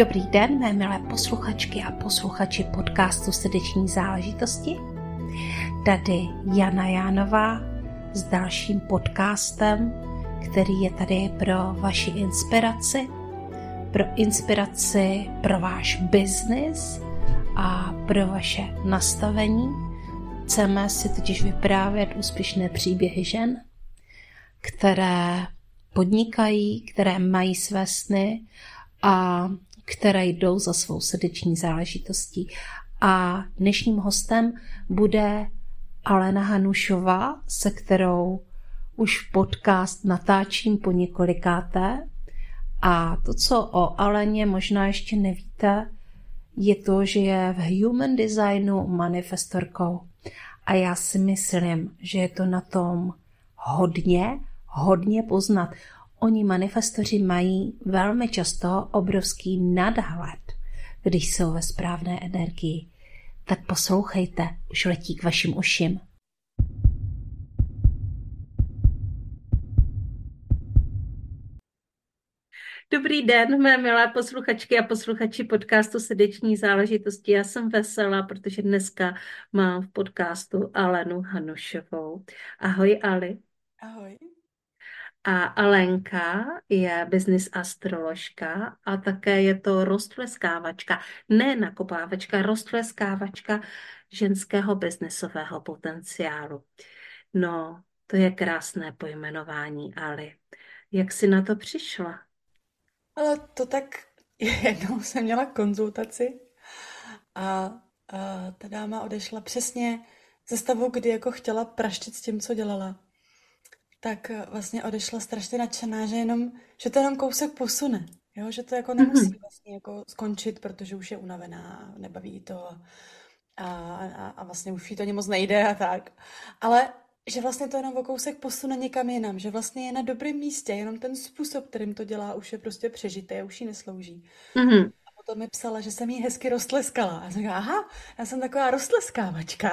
Dobrý den, mé milé posluchačky a posluchači podcastu Srdeční záležitosti. Tady Jana Jánová s dalším podcastem, který je tady pro vaši inspiraci, pro inspiraci pro váš biznis a pro vaše nastavení. Chceme si totiž vyprávět úspěšné příběhy žen, které podnikají, které mají své sny a které jdou za svou srdeční záležitostí. A dnešním hostem bude Alena Hanušová, se kterou už podcast natáčím po několikáté. A to, co o Aleně možná ještě nevíte, je to, že je v human designu manifestorkou. A já si myslím, že je to na tom hodně, hodně poznat. Oni manifestoři mají velmi často obrovský nadhled, když jsou ve správné energii. Tak poslouchejte, už letí k vašim uším. Dobrý den, mé milé posluchačky a posluchači podcastu Srdeční záležitosti. Já jsem veselá, protože dneska mám v podcastu Alenu Hanušovou. Ahoj, Ali. Ahoj. A Alenka je business astroložka a také je to rostleskávačka, ne nakopávačka, rostleskávačka ženského biznesového potenciálu. No, to je krásné pojmenování, Ali. Jak jsi na to přišla? Ale to tak jednou jsem měla konzultaci a, a ta dáma odešla přesně ze stavu, kdy jako chtěla praštit s tím, co dělala tak eh, vlastně odešla strašně nadšená, že jenom, že to jenom kousek posune. Jo, že to jako nemusí mm-hmm. vlastně jako skončit, protože už je unavená, nebaví to a, a, a vlastně už jí to ani moc nejde a tak. Ale že vlastně to jenom o kousek posune někam jinam, že vlastně je na dobrém místě, jenom ten způsob, kterým to dělá, už je prostě přežité, už jí neslouží. Mm-hmm. A potom mi psala, že jsem jí hezky rostleskala. A jsem říkala, aha, já jsem taková rostleskávačka.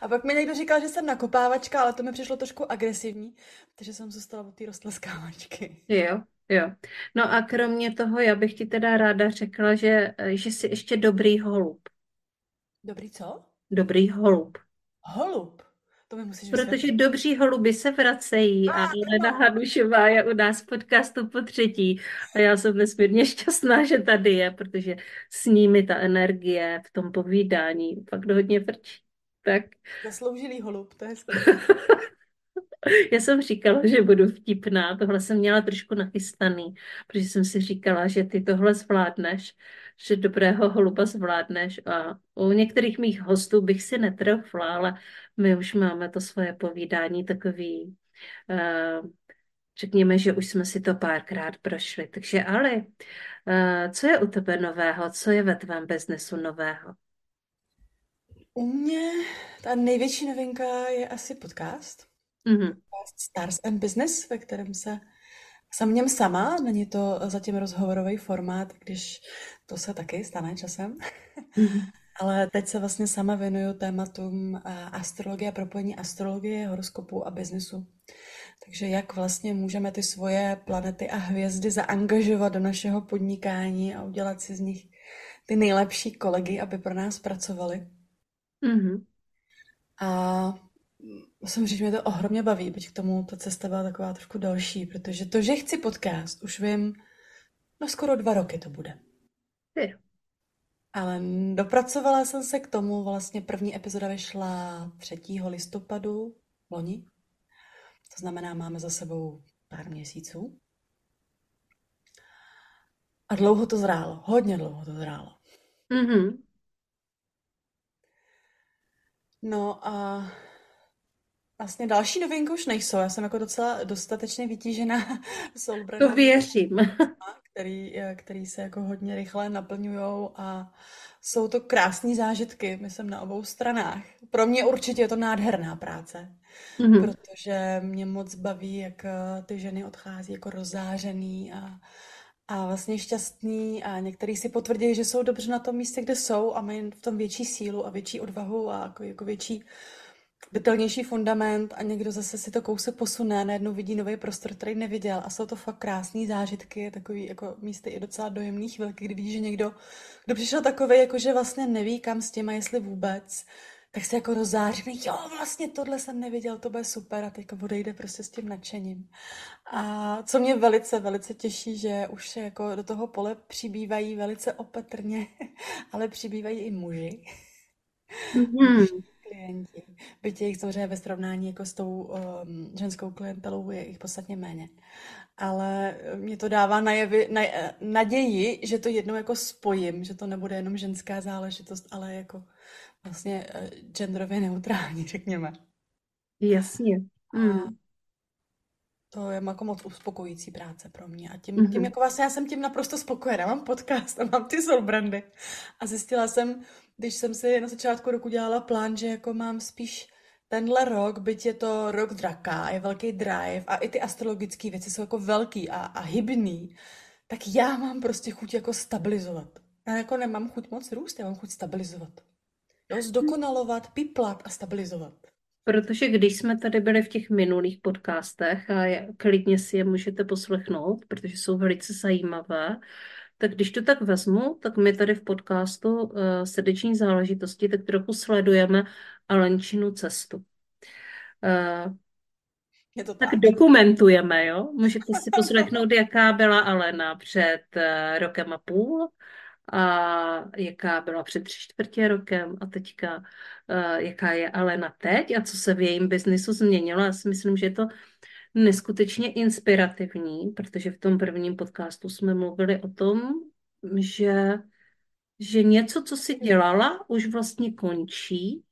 A pak mi někdo říkal, že jsem nakopávačka, ale to mi přišlo trošku agresivní, takže jsem zůstala od té rostleskávačky. Jo, jo. No a kromě toho, já bych ti teda ráda řekla, že, že jsi ještě dobrý holub. Dobrý co? Dobrý holub. Holub? To mi musíš Protože vysvětlit. dobří holuby se vracejí a, a Lena Hanušová je u nás v podcastu po třetí a já jsem nesmírně šťastná, že tady je, protože s nimi ta energie v tom povídání fakt hodně vrčí. Tak. Zasloužilý holub, to je Já jsem říkala, že budu vtipná, tohle jsem měla trošku nachystaný, protože jsem si říkala, že ty tohle zvládneš, že dobrého holuba zvládneš a u některých mých hostů bych si netroufla, ale my už máme to svoje povídání takový, uh, řekněme, že už jsme si to párkrát prošli. Takže ale, uh, co je u tebe nového, co je ve tvém biznesu nového? U mě ta největší novinka je asi podcast. Mm-hmm. Stars and Business, ve kterém se jsem něm sama, není to zatím rozhovorový formát, když to se taky stane časem. Mm-hmm. Ale teď se vlastně sama věnuju tématům astrologie, propojení astrologie, horoskopu a biznesu. Takže jak vlastně můžeme ty svoje planety a hvězdy zaangažovat do našeho podnikání a udělat si z nich ty nejlepší kolegy, aby pro nás pracovali. Mm-hmm. A musím říct, že mě to ohromně baví, byť k tomu ta cesta byla taková trošku další, protože to, že chci podcast, už vím, no skoro dva roky to bude. Je. Ale dopracovala jsem se k tomu, vlastně první epizoda vyšla 3. listopadu loni. To znamená, máme za sebou pár měsíců. A dlouho to zrálo, hodně dlouho to zrálo. Mm-hmm. No a vlastně další novinky už nejsou. Já jsem jako docela dostatečně vytížená soulbrana. To věřím. Který, který se jako hodně rychle naplňují a jsou to krásné zážitky, myslím, na obou stranách. Pro mě určitě je to nádherná práce, mm-hmm. protože mě moc baví, jak eh, ty ženy odchází jako rozářený a a vlastně šťastný a některý si potvrdí, že jsou dobře na tom místě, kde jsou a mají v tom větší sílu a větší odvahu a jako, jako větší detailnější fundament a někdo zase si to kousek posune, najednou vidí nový prostor, který neviděl. A jsou to fakt krásné zážitky, takový jako místy i docela dojemný chvilky, kdy vidíš, že někdo, kdo přišel takový, jako že vlastně neví kam s tím a jestli vůbec, tak se jako rozáří, jo, vlastně tohle jsem neviděl, to bude super a teďka odejde prostě s tím nadšením. A co mě velice, velice těší, že už se jako do toho pole přibývají velice opatrně, ale přibývají i muži. Mm-hmm. klienti. Byť je jich samozřejmě ve srovnání jako s tou um, ženskou klientelou je jich podstatně méně. Ale mě to dává najevi, na, naději, že to jednou jako spojím, že to nebude jenom ženská záležitost, ale jako vlastně uh, genderově neutrální, řekněme. Jasně. Mm. To je jako moc uspokojící práce pro mě. A tím, mm-hmm. tím jako vlastně já jsem tím naprosto spokojená. Mám podcast a mám ty soulbrandy. A zjistila jsem, když jsem si na začátku roku dělala plán, že jako mám spíš tenhle rok, byť je to rok draka, je velký drive a i ty astrologické věci jsou jako velký a, a hybný, tak já mám prostě chuť jako stabilizovat. Já jako nemám chuť moc růst, já mám chuť stabilizovat. Jo, zdokonalovat, piplat a stabilizovat. Protože když jsme tady byli v těch minulých podcastech a klidně si je můžete poslechnout, protože jsou velice zajímavé, tak když to tak vezmu, tak my tady v podcastu uh, Srdeční záležitosti tak trochu sledujeme Alenčinu cestu. Uh, je to tak. tak dokumentujeme, jo? Můžete si poslechnout, jaká byla Alena před uh, rokem a půl a jaká byla před tři čtvrtě rokem a teďka uh, jaká je Alena teď a co se v jejím biznisu změnilo. Já si myslím, že je to neskutečně inspirativní, protože v tom prvním podcastu jsme mluvili o tom, že, že něco, co si dělala, už vlastně končí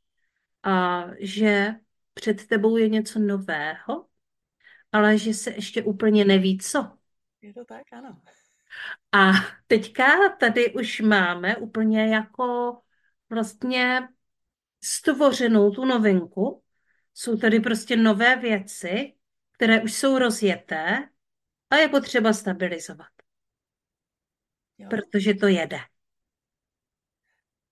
a že před tebou je něco nového, ale že se ještě úplně neví co. Je to tak, ano. A teďka tady už máme úplně jako vlastně stvořenou tu novinku. Jsou tady prostě nové věci, které už jsou rozjeté a je potřeba stabilizovat. Jo. Protože to jede.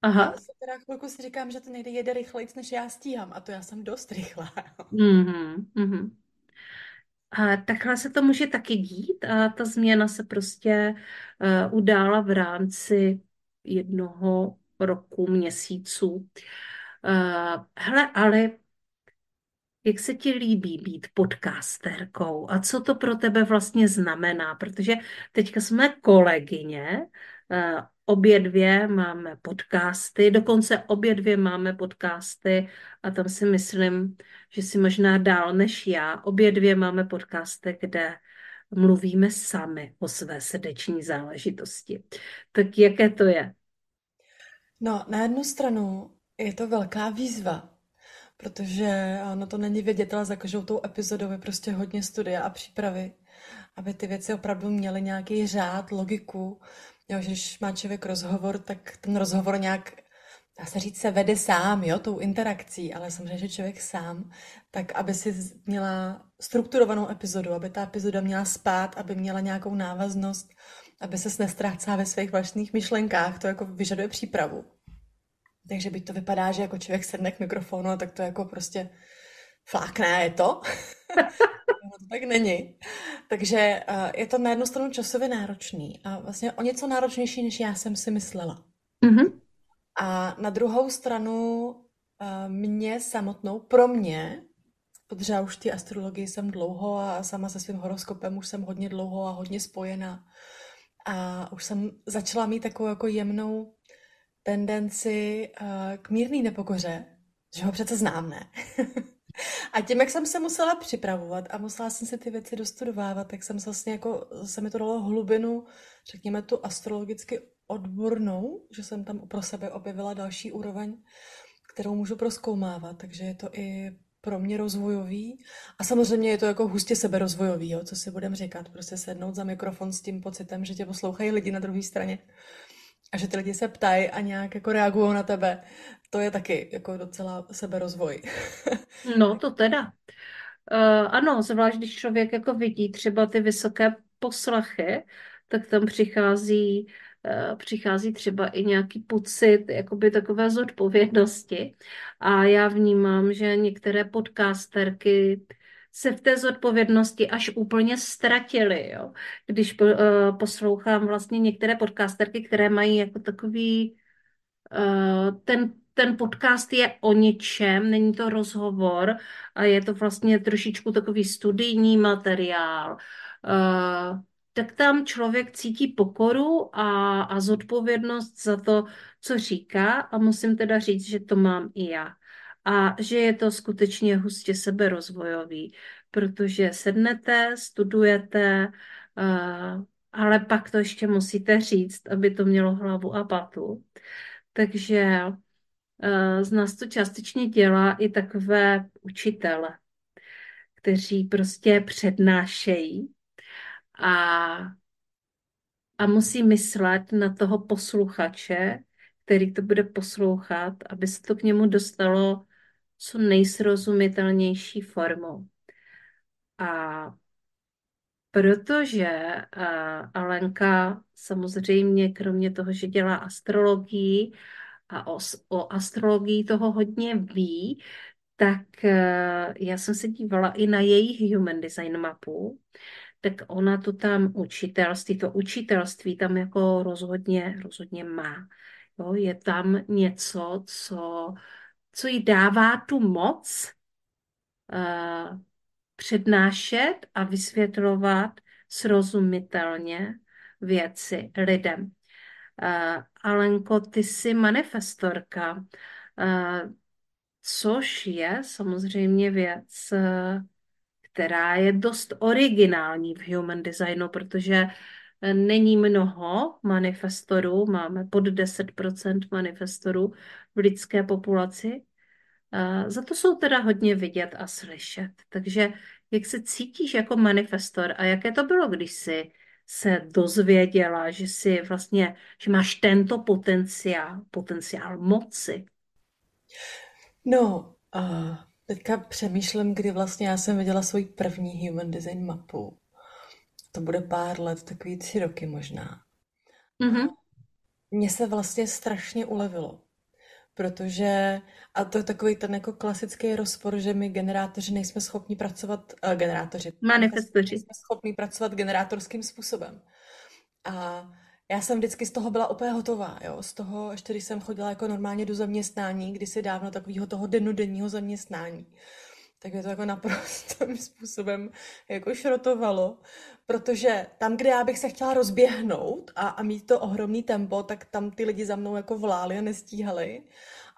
Aha. Já si teda chvilku si říkám, že to nejde jede rychleji, než já stíhám. A to já jsem dost rychlá. Mm-hmm, mm-hmm. A takhle se to může taky dít a ta změna se prostě uh, udála v rámci jednoho roku, měsíců. Uh, hele, ale jak se ti líbí být podcasterkou a co to pro tebe vlastně znamená? Protože teďka jsme kolegyně, eh, obě dvě máme podcasty, dokonce obě dvě máme podcasty a tam si myslím, že si možná dál než já. Obě dvě máme podcasty, kde mluvíme sami o své srdeční záležitosti. Tak jaké to je? No, na jednu stranu je to velká výzva, protože ono to není vědět, ale za každou tou epizodou je prostě hodně studia a přípravy, aby ty věci opravdu měly nějaký řád, logiku. Jo, že když má člověk rozhovor, tak ten rozhovor nějak, dá se říct, se vede sám, jo, tou interakcí, ale samozřejmě, že člověk sám, tak aby si měla strukturovanou epizodu, aby ta epizoda měla spát, aby měla nějakou návaznost, aby se nestrácela ve svých vlastních myšlenkách, to jako vyžaduje přípravu. Takže byť to vypadá, že jako člověk sedne k mikrofonu, tak to jako prostě flákne, je to. to tak není. Takže uh, je to na jednu stranu časově náročný a vlastně o něco náročnější, než já jsem si myslela. Mm-hmm. A na druhou stranu uh, mě samotnou, pro mě, protože já už ty astrologii jsem dlouho a sama se svým horoskopem už jsem hodně dlouho a hodně spojená. A už jsem začala mít takovou jako jemnou tendenci uh, k mírné nepokoře, že ho přece znám, ne? a tím, jak jsem se musela připravovat a musela jsem si ty věci dostudovávat, tak jsem vlastně jako, se mi to dalo hlubinu, řekněme tu astrologicky odbornou, že jsem tam pro sebe objevila další úroveň, kterou můžu proskoumávat, takže je to i pro mě rozvojový. A samozřejmě je to jako hustě seberozvojový, jo, co si budem říkat. Prostě sednout za mikrofon s tím pocitem, že tě poslouchají lidi na druhé straně a že ty lidi se ptají a nějak jako reagují na tebe, to je taky jako docela seberozvoj. no to teda. Uh, ano, zvlášť když člověk jako vidí třeba ty vysoké poslechy, tak tam přichází eh, přichází třeba i nějaký pocit jakoby takové zodpovědnosti. A já vnímám, že některé podcasterky se v té zodpovědnosti až úplně ztratily. Jo? Když uh, poslouchám vlastně některé podcasterky, které mají jako takový uh, ten ten podcast je o něčem, není to rozhovor a je to vlastně trošičku takový studijní materiál. Uh, tak tam člověk cítí pokoru a, a zodpovědnost za to, co říká a musím teda říct, že to mám i já. A že je to skutečně hustě seberozvojový, protože sednete, studujete, uh, ale pak to ještě musíte říct, aby to mělo hlavu a patu. Takže uh, z nás to částečně dělá i takové učitele, kteří prostě přednášejí a, a musí myslet na toho posluchače, který to bude poslouchat, aby se to k němu dostalo co nejsrozumitelnější formou. A protože uh, Alenka samozřejmě kromě toho, že dělá astrologii a o, o astrologii toho hodně ví, tak uh, já jsem se dívala i na jejich human design mapu, tak ona to tam učitelství, to učitelství tam jako rozhodně, rozhodně má. Jo, je tam něco, co, co jí dává tu moc uh, přednášet a vysvětlovat srozumitelně věci lidem. Uh, Alenko, ty jsi manifestorka, uh, což je samozřejmě věc, uh, která je dost originální v human designu, protože není mnoho manifestorů, máme pod 10% manifestorů v lidské populaci. Za to jsou teda hodně vidět a slyšet. Takže jak se cítíš jako manifestor a jaké to bylo, když jsi se dozvěděla, že si vlastně, že máš tento potenciál, potenciál moci? No, uh, teďka přemýšlím, kdy vlastně já jsem viděla svůj první human design mapu. To bude pár let, takový tři roky možná. Mm-hmm. Mně se vlastně strašně ulevilo protože, a to je takový ten jako klasický rozpor, že my generátoři nejsme schopni pracovat, uh, generátoři, manifestoři, nejsme schopni pracovat generátorským způsobem. A já jsem vždycky z toho byla úplně hotová, jo, z toho, ještě když jsem chodila jako normálně do zaměstnání, kdysi dávno takového toho dennodenního zaměstnání, tak mě to jako naprostým způsobem jako šrotovalo, protože tam, kde já bych se chtěla rozběhnout a, a mít to ohromný tempo, tak tam ty lidi za mnou jako vláli a nestíhali.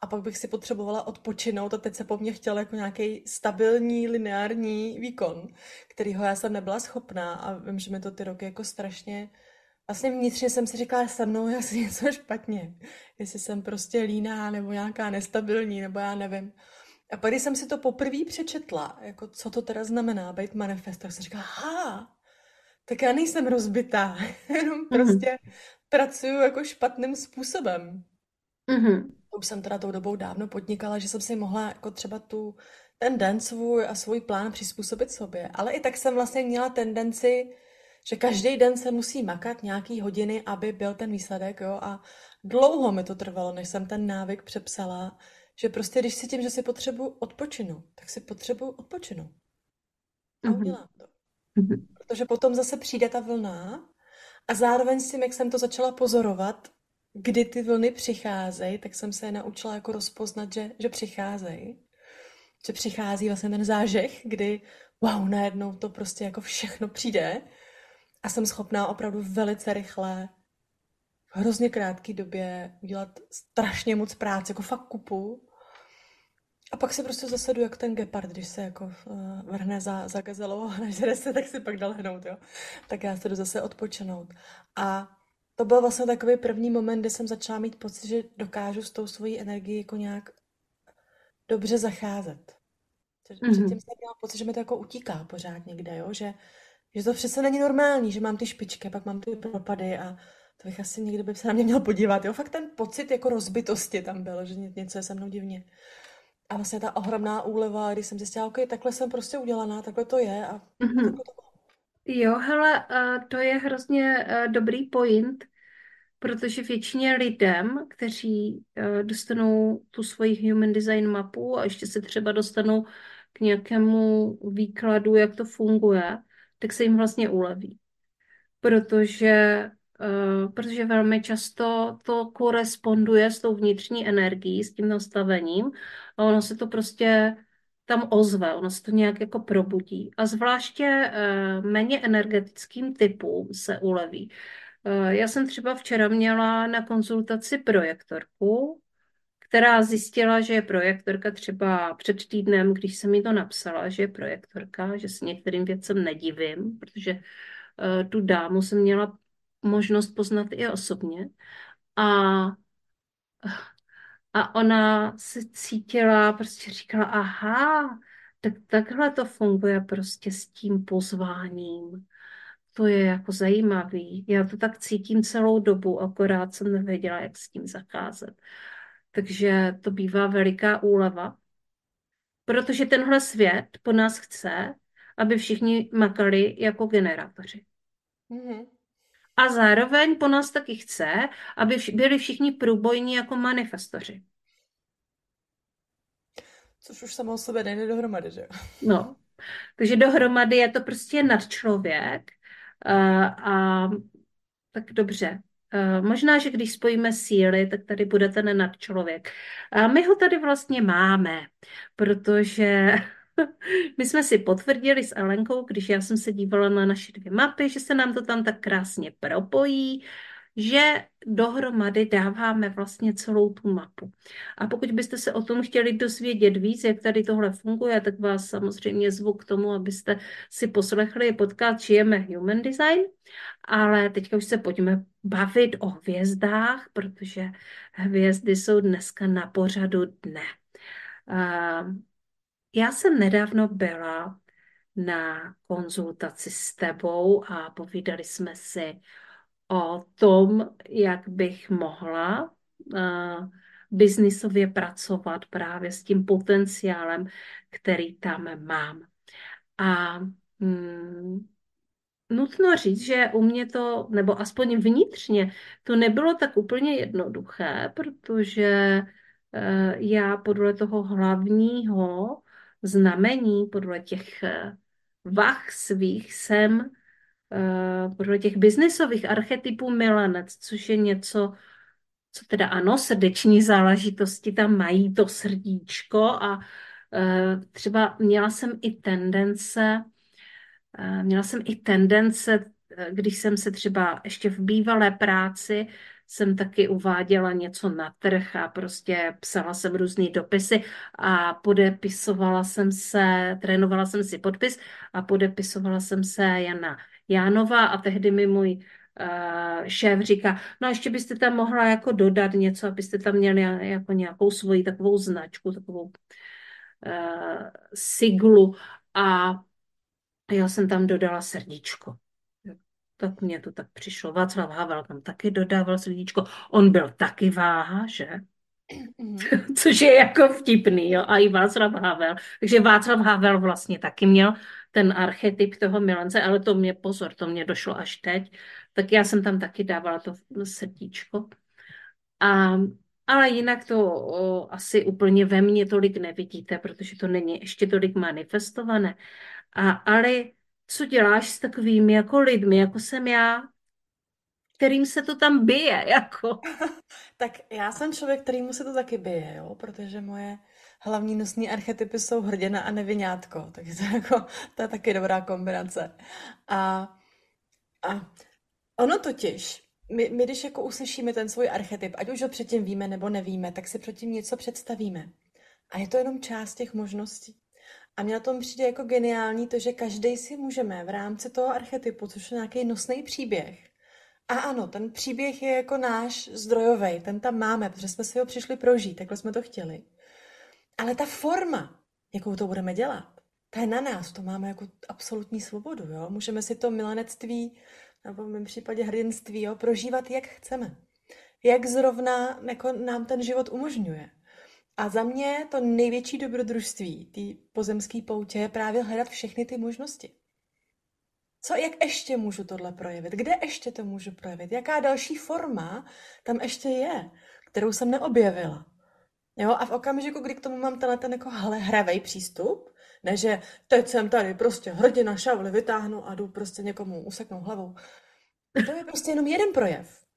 A pak bych si potřebovala odpočinout a teď se po mně chtěl jako nějaký stabilní, lineární výkon, kterýho já jsem nebyla schopná a vím, že mi to ty roky jako strašně Vlastně vnitřně jsem si říkala, se mnou je asi něco špatně. Jestli jsem prostě líná nebo nějaká nestabilní, nebo já nevím. A pak, když jsem si to poprvé přečetla, jako co to teda znamená být manifest, tak jsem říkala, ha, tak já nejsem rozbitá, jenom mm-hmm. prostě pracuju jako špatným způsobem. Mm-hmm. Už jsem teda tou dobou dávno podnikala, že jsem si mohla jako třeba tu, ten den svůj a svůj plán přizpůsobit sobě. Ale i tak jsem vlastně měla tendenci, že každý den se musí makat nějaký hodiny, aby byl ten výsledek, jo, a dlouho mi to trvalo, než jsem ten návyk přepsala, že prostě když si tím, že si potřebuji odpočinout, tak si potřebuji odpočinout. A mm-hmm. udělám to. Mm-hmm. Protože potom zase přijde ta vlna a zároveň s tím, jak jsem to začala pozorovat, kdy ty vlny přicházejí, tak jsem se je naučila jako rozpoznat, že, že přicházejí. Že přichází vlastně ten zážeh, kdy wow, najednou to prostě jako všechno přijde a jsem schopná opravdu velice rychle v hrozně krátké době udělat strašně moc práce, jako fakt kupu a pak se prostě zasedu jak ten gepard, když se jako uh, vrhne za, za gazelou a nežere se, tak si pak dal hnout, jo. Tak já se jdu zase odpočinout. A to byl vlastně takový první moment, kdy jsem začala mít pocit, že dokážu s tou svojí energií jako nějak dobře zacházet. Mm-hmm. Předtím jsem měla pocit, že mi to jako utíká pořád někde, jo? Že, že to přece není normální, že mám ty špičky, pak mám ty propady a to bych asi někdo by se na mě měl podívat. Jo? Fakt ten pocit jako rozbitosti tam byl, že něco je se mnou divně. A vlastně ta ohromná úleva, když jsem zjistila, OK, takhle jsem prostě udělaná, takhle to je a mm-hmm. to Jo, hele, to je hrozně uh, dobrý point, protože většině lidem, kteří uh, dostanou tu svoji human design mapu a ještě se třeba dostanou k nějakému výkladu, jak to funguje, tak se jim vlastně uleví. Protože protože velmi často to koresponduje s tou vnitřní energií, s tím nastavením a ono se to prostě tam ozve, ono se to nějak jako probudí. A zvláště uh, méně energetickým typům se uleví. Uh, já jsem třeba včera měla na konzultaci projektorku, která zjistila, že je projektorka třeba před týdnem, když jsem mi to napsala, že je projektorka, že se některým věcem nedivím, protože tu dámu jsem měla možnost poznat i osobně. A, a ona se cítila, prostě říkala, aha, tak takhle to funguje prostě s tím pozváním. To je jako zajímavý. Já to tak cítím celou dobu, akorát jsem nevěděla, jak s tím zacházet. Takže to bývá veliká úleva, protože tenhle svět po nás chce, aby všichni makali jako generátoři. Mm-hmm. A zároveň po nás taky chce, aby byli všichni průbojní jako manifestoři. Což už samo o sobě nejde dohromady, že? No, takže dohromady je to prostě nadčlověk a, a tak dobře. A možná, že když spojíme síly, tak tady bude ten nadčlověk. A my ho tady vlastně máme, protože My jsme si potvrdili s Alenkou, když já jsem se dívala na naše dvě mapy, že se nám to tam tak krásně propojí, že dohromady dáváme vlastně celou tu mapu. A pokud byste se o tom chtěli dozvědět víc, jak tady tohle funguje, tak vás samozřejmě zvu k tomu, abyste si poslechli podcast Žijeme Human Design. Ale teďka už se pojďme bavit o hvězdách, protože hvězdy jsou dneska na pořadu dne. Já jsem nedávno byla na konzultaci s tebou a povídali jsme si o tom, jak bych mohla uh, biznisově pracovat právě s tím potenciálem, který tam mám. A mm, nutno říct, že u mě to, nebo aspoň vnitřně, to nebylo tak úplně jednoduché, protože uh, já podle toho hlavního znamení, podle těch eh, vah svých jsem, eh, podle těch biznisových archetypů milenec, což je něco, co teda ano, srdeční záležitosti tam mají to srdíčko a eh, třeba měla jsem i tendence, měla jsem i tendence, když jsem se třeba ještě v bývalé práci jsem taky uváděla něco na trh a prostě psala jsem různé dopisy a podepisovala jsem se, trénovala jsem si podpis a podepisovala jsem se Jana Jánova a tehdy mi můj uh, šéf říká, no a ještě byste tam mohla jako dodat něco, abyste tam měli jako nějakou svoji takovou značku, takovou uh, siglu. A já jsem tam dodala srdíčko tak mně to tak přišlo. Václav Havel tam taky dodával srdíčko. On byl taky váha, že? Mm-hmm. Což je jako vtipný, jo, a i Václav Havel. Takže Václav Havel vlastně taky měl ten archetyp toho milence, ale to mě, pozor, to mě došlo až teď, tak já jsem tam taky dávala to srdíčko. A, ale jinak to o, asi úplně ve mně tolik nevidíte, protože to není ještě tolik manifestované. A, ale co děláš s takovými jako lidmi, jako jsem já, kterým se to tam bije, jako. tak já jsem člověk, kterýmu se to taky bije, jo, protože moje hlavní nosní archetypy jsou hrdina a nevinátko, takže to, jako, to je taky dobrá kombinace. A, a ono totiž, my, my když jako uslyšíme ten svůj archetyp, ať už ho předtím víme nebo nevíme, tak si předtím něco představíme. A je to jenom část těch možností. A mě na tom přijde jako geniální to, že každý si můžeme v rámci toho archetypu, což je nějaký nosný příběh. A ano, ten příběh je jako náš zdrojový, ten tam máme, protože jsme si ho přišli prožít, takhle jsme to chtěli. Ale ta forma, jakou to budeme dělat, ta je na nás, to máme jako absolutní svobodu, jo? Můžeme si to milanectví, nebo v mém případě hrdinství, jo, prožívat, jak chceme. Jak zrovna jako nám ten život umožňuje. A za mě to největší dobrodružství té pozemské poutě je právě hledat všechny ty možnosti. co, jak ještě můžu tohle projevit? Kde ještě to můžu projevit? Jaká další forma tam ještě je, kterou jsem neobjevila? Jo, a v okamžiku, kdy k tomu mám tenhle ten jako hravej přístup, ne, že teď jsem tady prostě hrdina šavly vytáhnu a jdu prostě někomu useknout hlavou. To je prostě jenom jeden projev.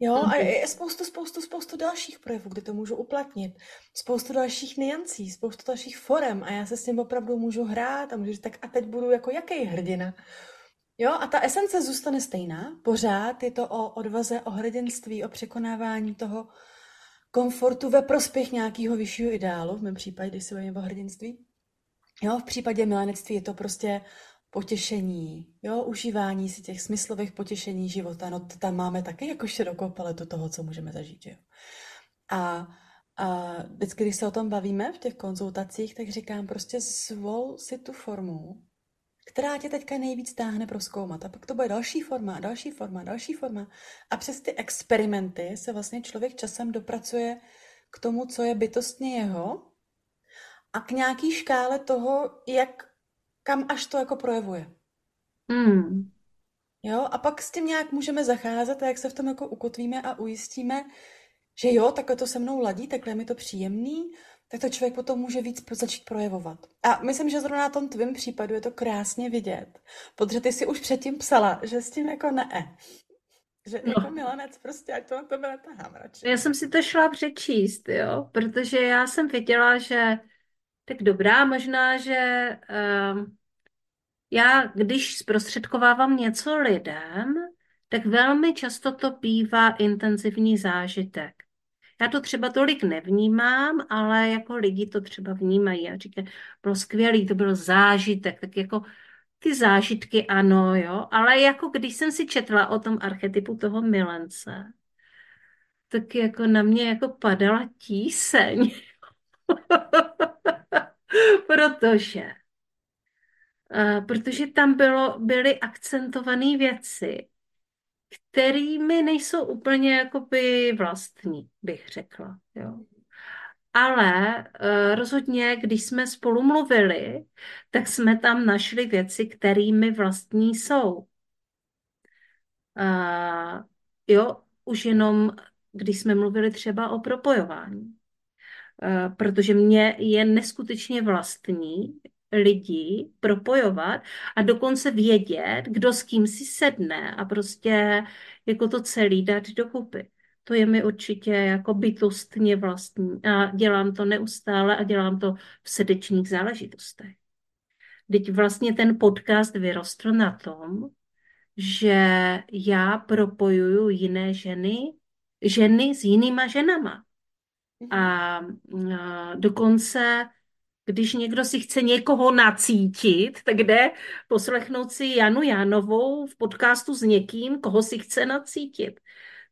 Jo, a je spoustu, spoustu, spoustu dalších projevů, kde to můžu uplatnit. Spoustu dalších niancí, spoustu dalších forem a já se s tím opravdu můžu hrát a můžu říct, tak a teď budu jako jaký hrdina. Jo, a ta esence zůstane stejná. Pořád je to o odvaze, o hrdinství, o překonávání toho komfortu ve prospěch nějakého vyššího ideálu, v mém případě, když se bavíme o hrdinství. Jo, v případě milenectví je to prostě potěšení, jo, užívání si těch smyslových potěšení života, no tam máme taky jako širokou paletu toho, co můžeme zažít, jo. A, a vždycky, když se o tom bavíme v těch konzultacích, tak říkám prostě zvol si tu formu, která tě teďka nejvíc táhne proskoumat. A pak to bude další forma, další forma, další forma. A přes ty experimenty se vlastně člověk časem dopracuje k tomu, co je bytostně jeho a k nějaký škále toho, jak, kam až to jako projevuje. Hmm. Jo, a pak s tím nějak můžeme zacházet a jak se v tom jako ukotvíme a ujistíme, že jo, takhle to se mnou ladí, takhle je mi to příjemný, tak to člověk potom může víc začít projevovat. A myslím, že zrovna na tom tvém případu je to krásně vidět, protože ty si už předtím psala, že s tím jako ne. Že no. jako milanec prostě, ať to na tebe netahám radši. Já jsem si to šla přečíst, jo, protože já jsem viděla, že tak dobrá, možná, že uh, já, když zprostředkovávám něco lidem, tak velmi často to bývá intenzivní zážitek. Já to třeba tolik nevnímám, ale jako lidi to třeba vnímají a říkají, bylo skvělý, to byl zážitek, tak jako ty zážitky ano, jo, ale jako když jsem si četla o tom archetypu toho milence, tak jako na mě jako padala tíseň. protože uh, protože tam bylo, byly akcentované věci, kterými nejsou úplně jakoby vlastní, bych řekla. Jo. Ale uh, rozhodně, když jsme spolu mluvili, tak jsme tam našli věci, kterými vlastní jsou. Uh, jo, už jenom, když jsme mluvili třeba o propojování. Uh, protože mě je neskutečně vlastní lidí propojovat a dokonce vědět, kdo s kým si sedne a prostě jako to celý dát dokupy. To je mi určitě jako bytostně vlastní a dělám to neustále a dělám to v srdečních záležitostech. Teď vlastně ten podcast vyrostl na tom, že já propojuju jiné ženy, ženy s jinýma ženama. A, dokonce když někdo si chce někoho nacítit, tak jde poslechnout si Janu Jánovou v podcastu s někým, koho si chce nacítit.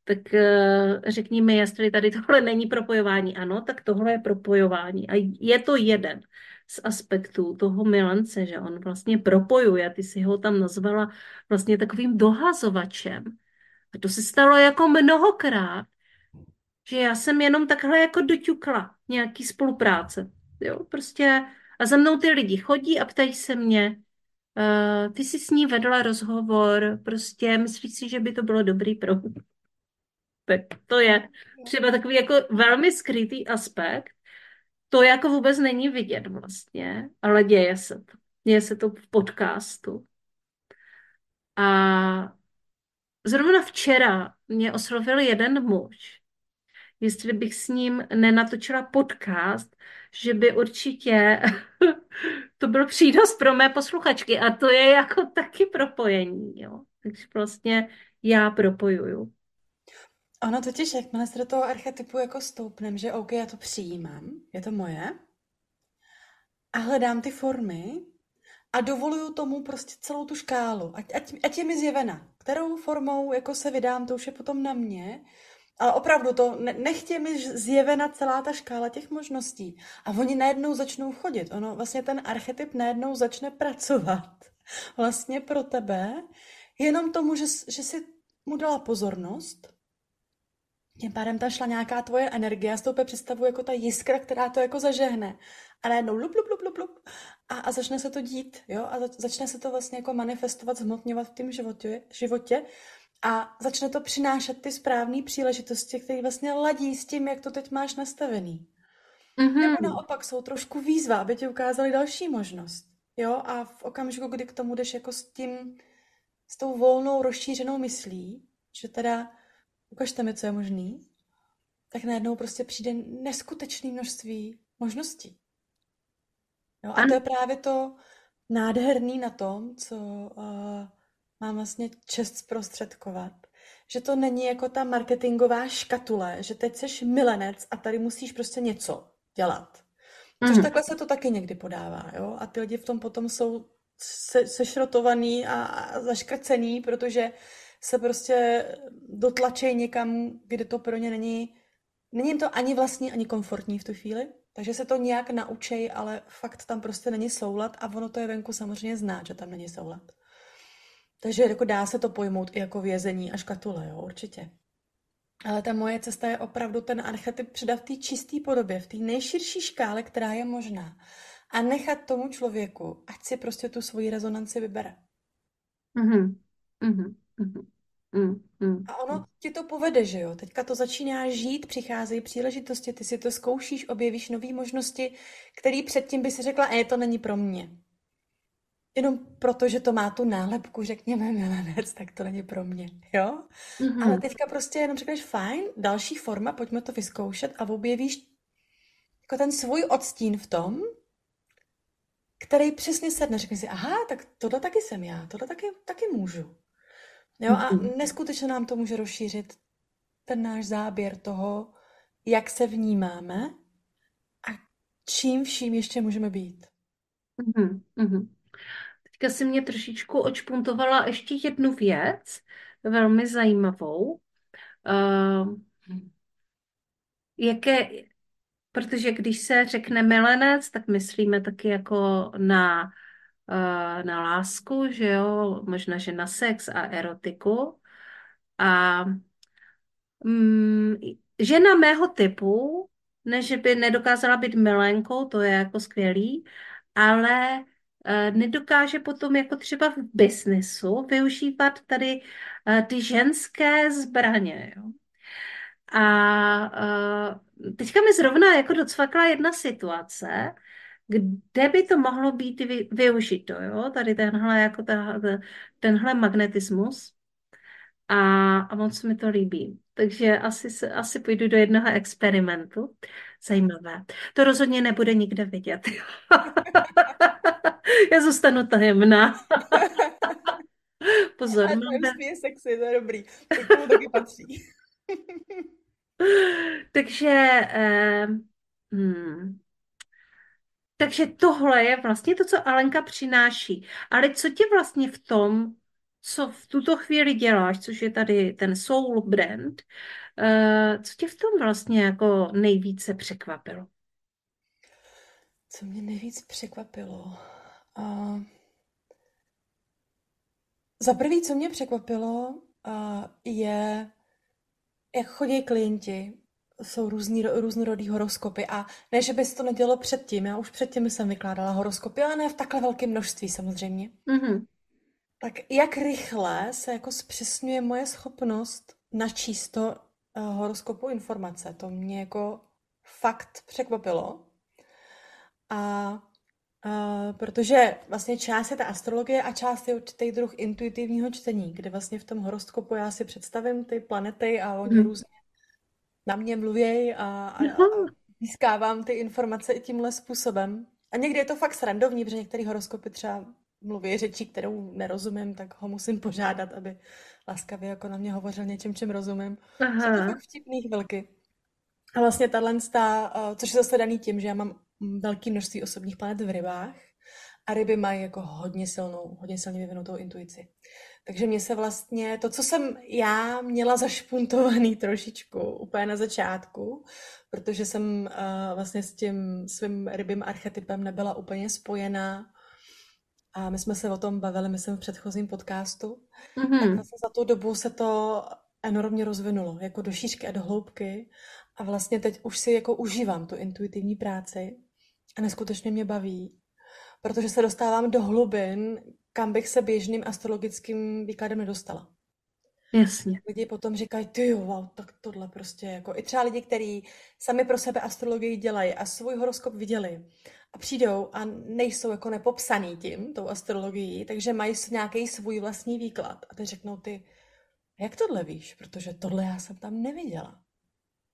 Tak eh, řekněme, jestli tady tohle není propojování. Ano, tak tohle je propojování. A je to jeden z aspektů toho milence, že on vlastně propojuje. Ty si ho tam nazvala vlastně takovým dohazovačem. A to se stalo jako mnohokrát, že já jsem jenom takhle jako doťukla nějaký spolupráce. Jo, prostě a za mnou ty lidi chodí a ptají se mě, uh, ty jsi s ní vedla rozhovor, prostě myslíš si, že by to bylo dobrý pro Tak to je třeba takový jako velmi skrytý aspekt. To jako vůbec není vidět vlastně, ale děje se to. Děje se to v podcastu. A zrovna včera mě oslovil jeden muž, jestli bych s ním nenatočila podcast, že by určitě to byl přínos pro mé posluchačky a to je jako taky propojení, jo. Takže vlastně já propojuju. Ono totiž, jakmile se do toho archetypu jako stoupnem, že OK, já to přijímám, je to moje, a hledám ty formy a dovoluju tomu prostě celou tu škálu, ať, ať, ať je mi zjevena. Kterou formou jako se vydám, to už je potom na mě, ale opravdu to nechtě mi zjevena celá ta škála těch možností. A oni najednou začnou chodit. Ono vlastně ten archetyp najednou začne pracovat vlastně pro tebe jenom tomu, že, že si mu dala pozornost. Tím pádem tam šla nějaká tvoje energie. Já si to představuji jako ta jiskra, která to jako zažehne. A najednou lup, lup, lup, lup, lup. a, a začne se to dít, jo, a začne se to vlastně jako manifestovat, zhmotňovat v tom životě, životě a začne to přinášet ty správné příležitosti, které vlastně ladí s tím, jak to teď máš nastavený. Mm-hmm. Nebo naopak jsou trošku výzva, aby ti ukázali další možnost. Jo, a v okamžiku, kdy k tomu jdeš jako s tím, s tou volnou, rozšířenou myslí, že teda ukažte mi, co je možný, tak najednou prostě přijde neskutečné množství možností. Jo, a to je právě to nádherný na tom, co uh, mám vlastně čest zprostředkovat. Že to není jako ta marketingová škatule, že teď jsi milenec a tady musíš prostě něco dělat. Což mm. takhle se to taky někdy podává, jo? A ty lidi v tom potom jsou se, sešrotovaný a, a zaškrcený, protože se prostě dotlačí někam, kde to pro ně není, není jim to ani vlastní, ani komfortní v tu chvíli. Takže se to nějak naučej, ale fakt tam prostě není soulad a ono to je venku samozřejmě znát, že tam není soulad. Takže jako dá se to pojmout i jako vězení a škatule, jo, určitě. Ale ta moje cesta je opravdu ten archetyp předat v té čisté podobě, v té nejširší škále, která je možná. A nechat tomu člověku, ať si prostě tu svoji rezonanci vybere. Mm-hmm. Mm-hmm. Mm, mm, a ono ti to povede, že jo? Teďka to začíná žít, přicházejí příležitosti, ty si to zkoušíš, objevíš nové možnosti, které předtím by si řekla, e, to není pro mě. Jenom proto, že to má tu nálepku, řekněme, milenec, tak to není pro mě, jo? Mm-hmm. Ale teďka prostě jenom řekneš, fajn, další forma, pojďme to vyzkoušet a objevíš jako ten svůj odstín v tom, který přesně sedne. Řekni si, aha, tak tohle taky jsem já, tohle taky, taky můžu. Jo, a mm-hmm. neskutečně nám to může rozšířit ten náš záběr toho, jak se vnímáme a čím vším ještě můžeme být. Mm-hmm. Teďka si mě trošičku očpuntovala ještě jednu věc, velmi zajímavou. Uh, jaké, protože když se řekne milenec, tak myslíme taky jako na Eh, na lásku, že jo, možná, že na sex a erotiku. A mm, žena mého typu, ne, že by nedokázala být milenkou, to je jako skvělý, ale nedokáže potom jako třeba v biznesu využívat tady eh, ty ženské zbraně. Jo. A teďka mi zrovna jako docvakla jedna situace, kde by to mohlo být vy, využito, jo? Tady tenhle, jako ta, tenhle magnetismus. A, a moc mi to líbí. Takže asi, asi půjdu do jednoho experimentu. Zajímavé. To rozhodně nebude nikde vidět. Já zůstanu tajemná. Pozor. A to je sexy, to je dobrý. To taky patří. Takže eh, hmm, takže tohle je vlastně to, co Alenka přináší. Ale co tě vlastně v tom, co v tuto chvíli děláš, což je tady ten soul brand, uh, co tě v tom vlastně jako nejvíce překvapilo? Co mě nejvíc překvapilo? Uh, za prvý, co mě překvapilo, uh, je, jak chodí klienti jsou různý, různorodý horoskopy a ne, že by se to nedělo předtím, já už předtím jsem vykládala horoskopy, ale ne v takhle velkém množství samozřejmě. Mm-hmm. Tak jak rychle se jako zpřesňuje moje schopnost načíst to horoskopu informace, to mě jako fakt překvapilo. A uh, protože vlastně část je ta astrologie a část je určitý druh intuitivního čtení, kde vlastně v tom horoskopu já si představím ty planety a oni mm. různě na mě mluví a, a, a získávám ty informace i tímhle způsobem. A někdy je to fakt srandovní, protože některé horoskopy třeba mluví řečí, kterou nerozumím, tak ho musím požádat, aby laskavě jako na mě hovořil něčem, čem rozumím. Aha. Jsou to fakt vtipný chvilky. A vlastně tahle, což je zase daný tím, že já mám velké množství osobních planet v rybách a ryby mají jako hodně silnou, hodně silně vyvinutou intuici. Takže mě se vlastně, to, co jsem já měla zašpuntovaný trošičku úplně na začátku, protože jsem uh, vlastně s tím svým rybým archetypem nebyla úplně spojená a my jsme se o tom bavili, myslím, v předchozím podcastu, mm-hmm. tak vlastně za tu dobu se to enormně rozvinulo, jako do šířky a do hloubky a vlastně teď už si jako užívám tu intuitivní práci a neskutečně mě baví protože se dostávám do hlubin, kam bych se běžným astrologickým výkladem nedostala. Jasně. Lidi potom říkají, ty jo, wow, tak tohle prostě jako, i třeba lidi, kteří sami pro sebe astrologii dělají a svůj horoskop viděli a přijdou a nejsou jako nepopsaný tím, tou astrologií, takže mají nějaký svůj vlastní výklad a ty řeknou ty, jak tohle víš, protože tohle já jsem tam neviděla.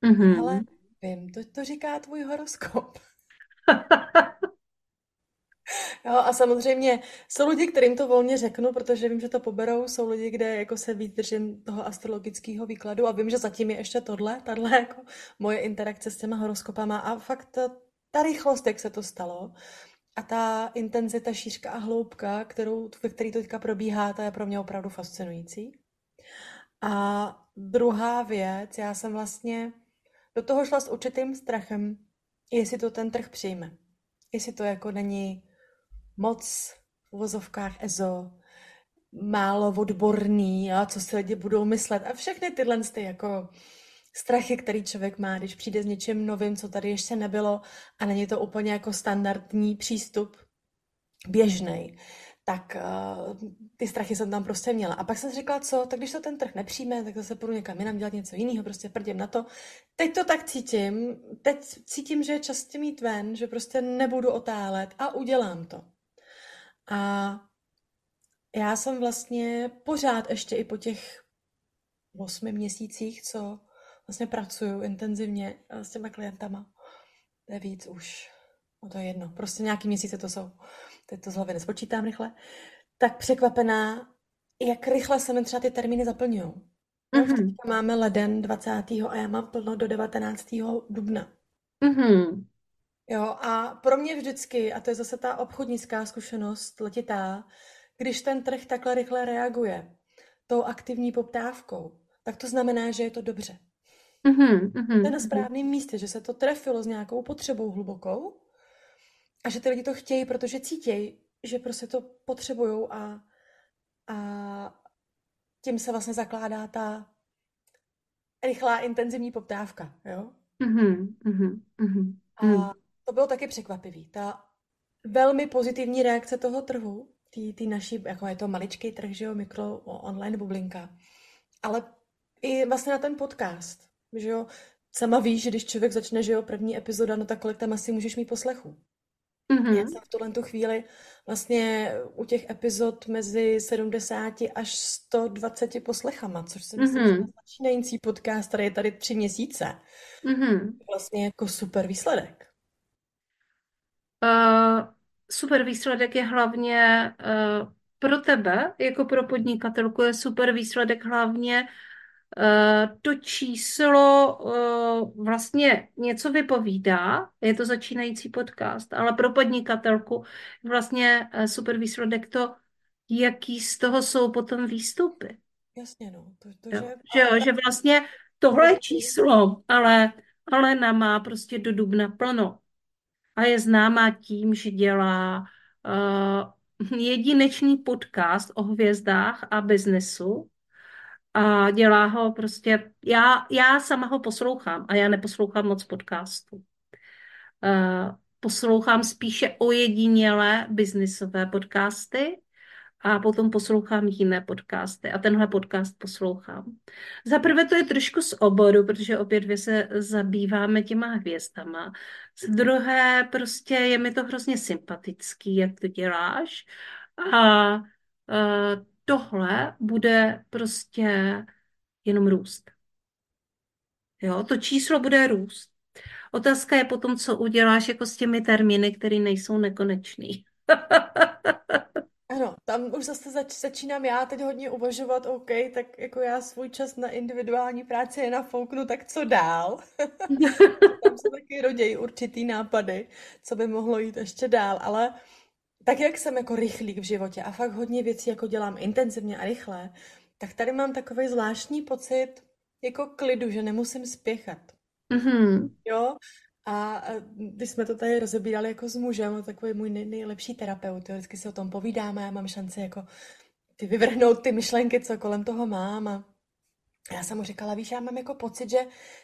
Mm-hmm. Ale vím, to, to říká tvůj horoskop. Jo, a samozřejmě jsou lidi, kterým to volně řeknu, protože vím, že to poberou. Jsou lidi, kde jako se víc držím toho astrologického výkladu a vím, že zatím je ještě tohle, tahle jako moje interakce s těma horoskopama a fakt ta, ta rychlost, jak se to stalo a ta intenzita, šířka a hloubka, kterou, ve který to teďka probíhá, ta je pro mě opravdu fascinující. A druhá věc, já jsem vlastně do toho šla s určitým strachem, jestli to ten trh přijme. Jestli to jako není moc v uvozovkách EZO, málo odborný, a co si lidi budou myslet a všechny tyhle ty jako strachy, který člověk má, když přijde s něčím novým, co tady ještě nebylo a není to úplně jako standardní přístup, běžný, tak uh, ty strachy jsem tam prostě měla. A pak jsem si říkala, co, tak když to ten trh nepřijme, tak zase půjdu někam jinam dělat něco jiného, prostě prdím na to. Teď to tak cítím, teď cítím, že je čas mít ven, že prostě nebudu otálet a udělám to. A já jsem vlastně pořád ještě i po těch osmi měsících, co vlastně pracuju intenzivně eh, s těma klientama, to je víc už, no to je jedno, prostě nějaký měsíce to jsou, teď to z hlavy nespočítám rychle, tak překvapená, jak rychle se mi třeba ty termíny zaplňují. Mm-hmm. Máme leden 20. a já mám plno do 19. dubna. Mm-hmm. Jo, a pro mě vždycky, a to je zase ta obchodnická zkušenost letitá, když ten trh takhle rychle reaguje tou aktivní poptávkou, tak to znamená, že je to dobře. Mm-hmm, mm-hmm, to je na mm-hmm. správném mm-hmm. místě, že se to trefilo s nějakou potřebou hlubokou a že ty lidi to chtějí, protože cítějí, že prostě to potřebují a, a tím se vlastně zakládá ta rychlá intenzivní poptávka, jo? Mm-hmm, mm-hmm, mm-hmm. A mm to bylo taky překvapivý. Ta velmi pozitivní reakce toho trhu, ty, ty naší, jako je to maličký trh, že jo, mikro online bublinka, ale i vlastně na ten podcast, že jo, sama víš, že když člověk začne, že jo, první epizoda, no tak kolik tam asi můžeš mít poslechu. Mm-hmm. Já jsem v tuhle tu chvíli vlastně u těch epizod mezi 70 až 120 poslechama, což si myslím, mm-hmm. že začínající podcast, který je tady tři měsíce. Mm-hmm. Vlastně jako super výsledek. Uh, super výsledek je hlavně uh, pro tebe, jako pro podnikatelku, je super výsledek hlavně uh, to číslo uh, vlastně něco vypovídá, je to začínající podcast, ale pro podnikatelku vlastně uh, super výsledek to, jaký z toho jsou potom výstupy. Jasně, no. To, to, jo, že... Že, že vlastně tohle je číslo, ale Alena má prostě do dubna plno a je známá tím, že dělá uh, jedinečný podcast o hvězdách a biznesu. A dělá ho prostě, já, já sama ho poslouchám a já neposlouchám moc podcastů. Uh, poslouchám spíše ojedinělé biznisové podcasty a potom poslouchám jiné podcasty a tenhle podcast poslouchám. Za prvé to je trošku z oboru, protože obě dvě se zabýváme těma hvězdama. Z druhé prostě je mi to hrozně sympatický, jak to děláš a uh, tohle bude prostě jenom růst. Jo, to číslo bude růst. Otázka je potom, co uděláš jako s těmi termíny, které nejsou nekonečný. Ano, tam už zase zač- začínám já teď hodně uvažovat, OK, tak jako já svůj čas na individuální práci je nafouknu, tak co dál? tam se taky rodějí určitý nápady, co by mohlo jít ještě dál, ale tak jak jsem jako rychlík v životě a fakt hodně věcí jako dělám intenzivně a rychle, tak tady mám takový zvláštní pocit jako klidu, že nemusím spěchat. Mm-hmm. Jo, a když jsme to tady rozebírali jako s mužem, takový můj nejlepší terapeut, jo, vždycky si o tom povídáme a mám šanci jako ty vyvrhnout ty myšlenky, co kolem toho mám a já jsem mu říkala, víš, já mám jako pocit, že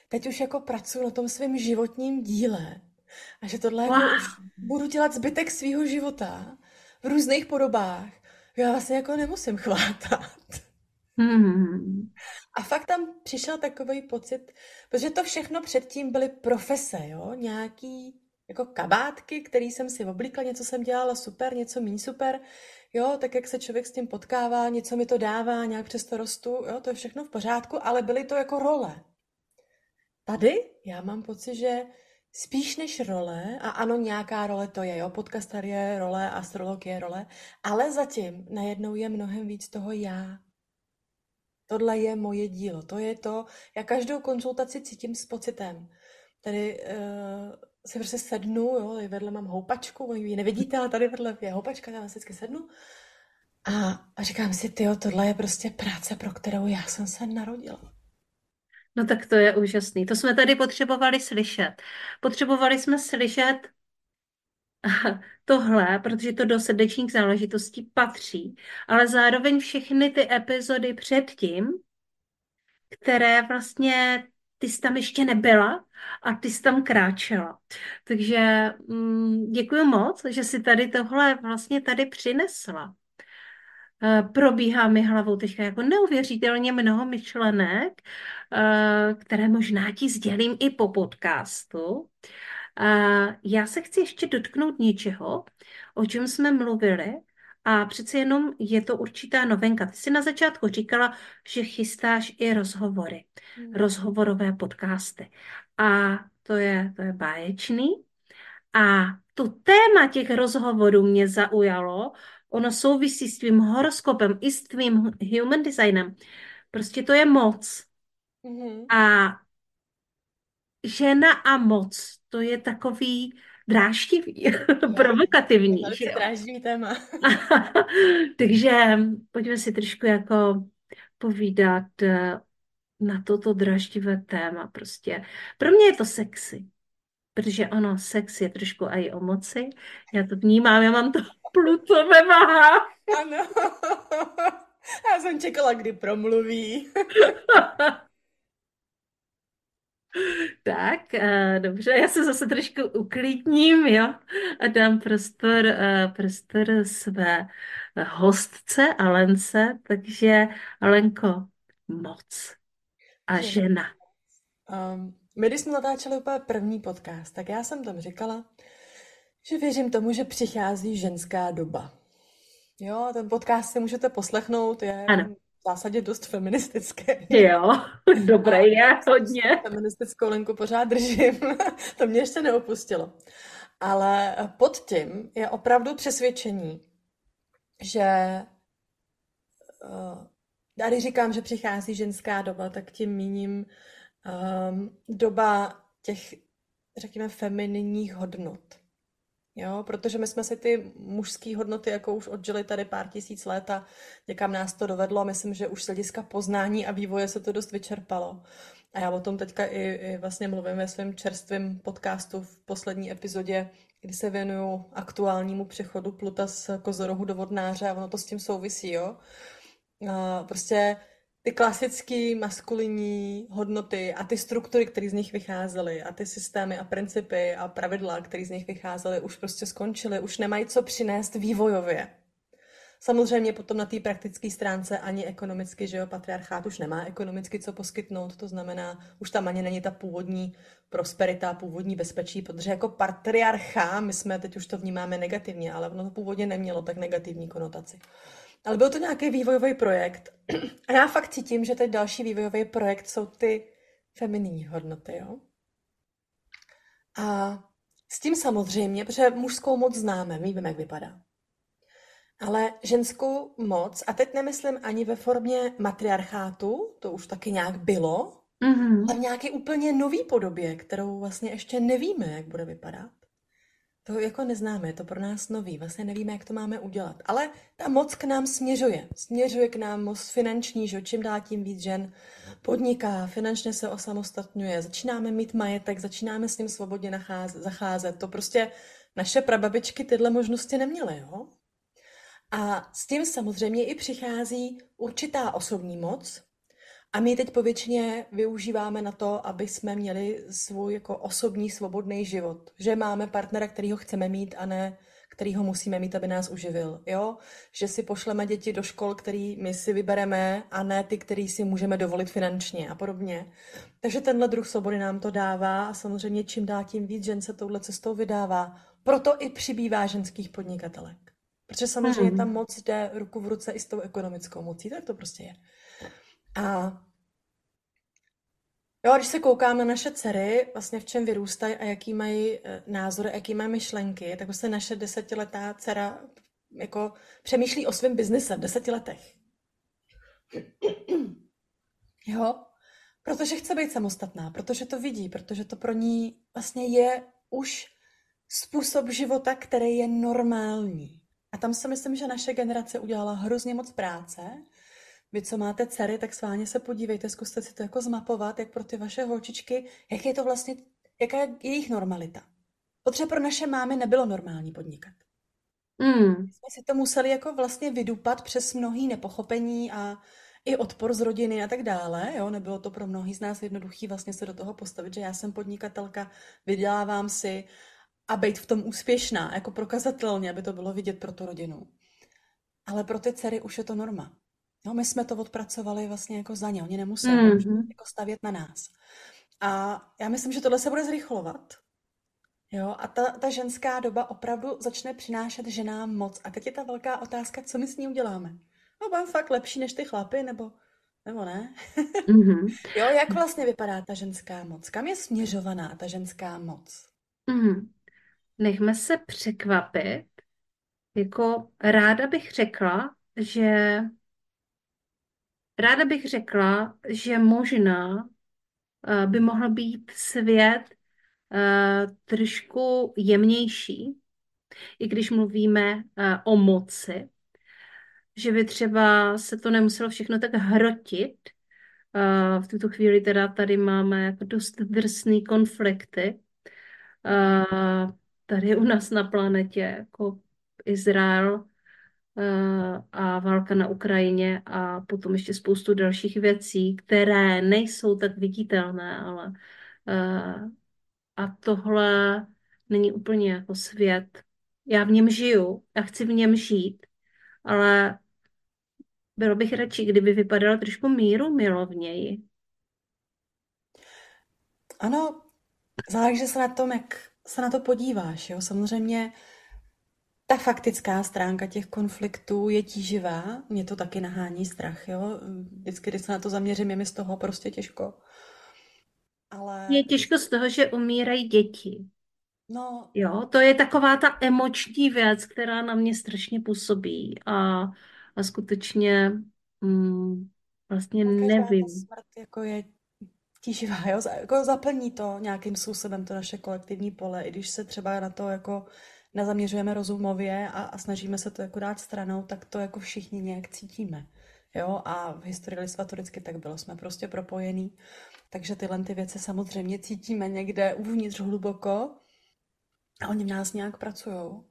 teď už jako pracuji na tom svém životním díle A že tohle wow. jako už budu dělat zbytek svého života v různých podobách. Já vlastně jako nemusím chvátat. Hmm. A fakt tam přišel takový pocit, protože to všechno předtím byly profese, jo, nějaký jako kabátky, který jsem si oblíkla, něco jsem dělala super, něco méně super, jo, tak jak se člověk s tím potkává, něco mi to dává, nějak přes to rostu, jo, to je všechno v pořádku, ale byly to jako role. Tady já mám pocit, že spíš než role, a ano, nějaká role to je, jo, podcaster je role, astrolog je role, ale zatím najednou je mnohem víc toho já. Tohle je moje dílo, to je to, já každou konzultaci cítím s pocitem. Tady uh, si prostě sednu, jo, vedle mám houpačku, vy ji nevidíte, ale tady vedle je houpačka, tam vždycky sednu. A, a říkám si, ty, tohle je prostě práce, pro kterou já jsem se narodila. No tak to je úžasný. To jsme tady potřebovali slyšet. Potřebovali jsme slyšet tohle, protože to do srdečních záležitostí patří, ale zároveň všechny ty epizody předtím, které vlastně ty jsi tam ještě nebyla a ty jsi tam kráčela. Takže mm, děkuji moc, že jsi tady tohle vlastně tady přinesla. E, probíhá mi hlavou teďka jako neuvěřitelně mnoho myšlenek, e, které možná ti sdělím i po podcastu. E, já se chci ještě dotknout něčeho, o čem jsme mluvili, a přece jenom je to určitá novinka. Ty jsi na začátku říkala, že chystáš i rozhovory, hmm. rozhovorové podcasty. A to je, to je báječný. A to téma těch rozhovorů mě zaujalo. Ono souvisí s tvým horoskopem i s tvým human designem. Prostě to je moc. Mm-hmm. A žena a moc, to je takový dráždivý, provokativní. Velice dráždivý téma. Takže pojďme si trošku jako povídat eh, na toto draždivé téma prostě. Pro mě je to sexy, protože ono, sex je trošku i o moci. Já to vnímám, já mám to Pluto ve. Ano. Já jsem čekala, kdy promluví. Tak, uh, dobře, já se zase trošku uklidním, jo, a dám prostor, uh, prostor své hostce Alence, takže Alenko, moc a žena. Um, my, když jsme natáčeli úplně první podcast, tak já jsem tam říkala, že věřím tomu, že přichází ženská doba. Jo, ten podcast si můžete poslechnout, je ano zásadě dost feministické. Jo, dobré je, hodně. Feministickou linku pořád držím, to mě ještě neopustilo. Ale pod tím je opravdu přesvědčení, že já když říkám, že přichází ženská doba, tak tím míním um, doba těch, řekněme, femininních hodnot. Jo, protože my jsme si ty mužské hodnoty jako už odžili tady pár tisíc let a někam nás to dovedlo myslím, že už z hlediska poznání a vývoje se to dost vyčerpalo. A já o tom teďka i, i vlastně mluvím ve svém čerstvém podcastu v poslední epizodě, kdy se věnuju aktuálnímu přechodu Pluta z kozorohu do vodnáře a ono to s tím souvisí, jo. A prostě ty klasické maskulinní hodnoty a ty struktury, které z nich vycházely a ty systémy a principy a pravidla, které z nich vycházely, už prostě skončily, už nemají co přinést vývojově. Samozřejmě potom na té praktické stránce ani ekonomicky, že jo, patriarchát už nemá ekonomicky co poskytnout, to znamená, už tam ani není ta původní prosperita, původní bezpečí, protože jako patriarcha, my jsme teď už to vnímáme negativně, ale ono to původně nemělo tak negativní konotaci. Ale byl to nějaký vývojový projekt. A já fakt cítím, že teď další vývojový projekt jsou ty feminní hodnoty, jo. A s tím samozřejmě, protože mužskou moc známe, my víme, jak vypadá. Ale ženskou moc, a teď nemyslím ani ve formě matriarchátu, to už taky nějak bylo, mm-hmm. ale v nějaké úplně nový podobě, kterou vlastně ještě nevíme, jak bude vypadat. To jako neznáme, je to pro nás nový, vlastně nevíme, jak to máme udělat. Ale ta moc k nám směřuje. Směřuje k nám moc finanční, že čím dál tím víc žen podniká, finančně se osamostatňuje, začínáme mít majetek, začínáme s ním svobodně nacházet, zacházet. To prostě naše prababičky tyhle možnosti neměly, jo? A s tím samozřejmě i přichází určitá osobní moc A my teď povětšině využíváme na to, aby jsme měli svůj jako osobní svobodný život. Že máme partnera, který ho chceme mít a ne který ho musíme mít, aby nás uživil. Jo? Že si pošleme děti do škol, který my si vybereme a ne ty, který si můžeme dovolit finančně a podobně. Takže tenhle druh svobody nám to dává a samozřejmě čím dál tím víc žen se touhle cestou vydává. Proto i přibývá ženských podnikatelek. Protože samozřejmě mm. tam moc jde ruku v ruce i s tou ekonomickou mocí, tak to prostě je. A Jo, když se koukám na naše dcery, vlastně v čem vyrůstají a jaký mají eh, názory, jaký mají myšlenky, tak vlastně naše desetiletá dcera jako přemýšlí o svém biznise v deseti letech. Jo, protože chce být samostatná, protože to vidí, protože to pro ní vlastně je už způsob života, který je normální. A tam si myslím, že naše generace udělala hrozně moc práce, vy, co máte dcery, tak sváně se podívejte, zkuste si to jako zmapovat, jak pro ty vaše holčičky, jak je to vlastně, jaká je jejich normalita. Protože pro naše mámy nebylo normální podnikat. Mm. Jsme si to museli jako vlastně vydupat přes mnohý nepochopení a i odpor z rodiny a tak dále. Jo? Nebylo to pro mnohý z nás jednoduchý vlastně se do toho postavit, že já jsem podnikatelka, vydělávám si a být v tom úspěšná, jako prokazatelně, aby to bylo vidět pro tu rodinu. Ale pro ty dcery už je to norma. No, my jsme to odpracovali vlastně jako za ně, oni nemuseli mm-hmm. jako stavět na nás. A já myslím, že tohle se bude zrychlovat. Jo, a ta, ta ženská doba opravdu začne přinášet ženám moc. A teď je ta velká otázka, co my s ní uděláme. No, budeme fakt lepší než ty chlapy, nebo, nebo ne? Mm-hmm. jo, jak vlastně vypadá ta ženská moc? Kam je směřovaná ta ženská moc? Mm-hmm. Nechme se překvapit. Jako ráda bych řekla, že Ráda bych řekla, že možná eh, by mohl být svět eh, trošku jemnější, i když mluvíme eh, o moci, že by třeba se to nemuselo všechno tak hrotit. V tuto chvíli teda tady máme jako dost drsný konflikty. Tady u nás na planetě, jako Izrael, a válka na Ukrajině a potom ještě spoustu dalších věcí, které nejsou tak viditelné, ale eh, a tohle není úplně jako svět. Já v něm žiju, já chci v něm žít, ale bylo bych radši, kdyby vypadalo trošku míru milovněji. Ano, záleží se na tom, jak se na to podíváš. Jo? Samozřejmě ta faktická stránka těch konfliktů je tíživá, mě to taky nahání strach, jo. Vždycky, když se na to zaměřím, je mi z toho prostě těžko. Ale... Je těžko z toho, že umírají děti. No. Jo, to je taková ta emoční věc, která na mě strašně působí a, a skutečně mm, vlastně nevím. smrt jako je tíživá, jo? Jako zaplní to nějakým způsobem to naše kolektivní pole, i když se třeba na to jako nezaměřujeme rozumově a, a snažíme se to jako dát stranou, tak to jako všichni nějak cítíme. Jo, a v historii lidstva to vždycky tak bylo, jsme prostě propojení, takže tyhle ty věci samozřejmě cítíme někde uvnitř hluboko a oni v nás nějak pracují.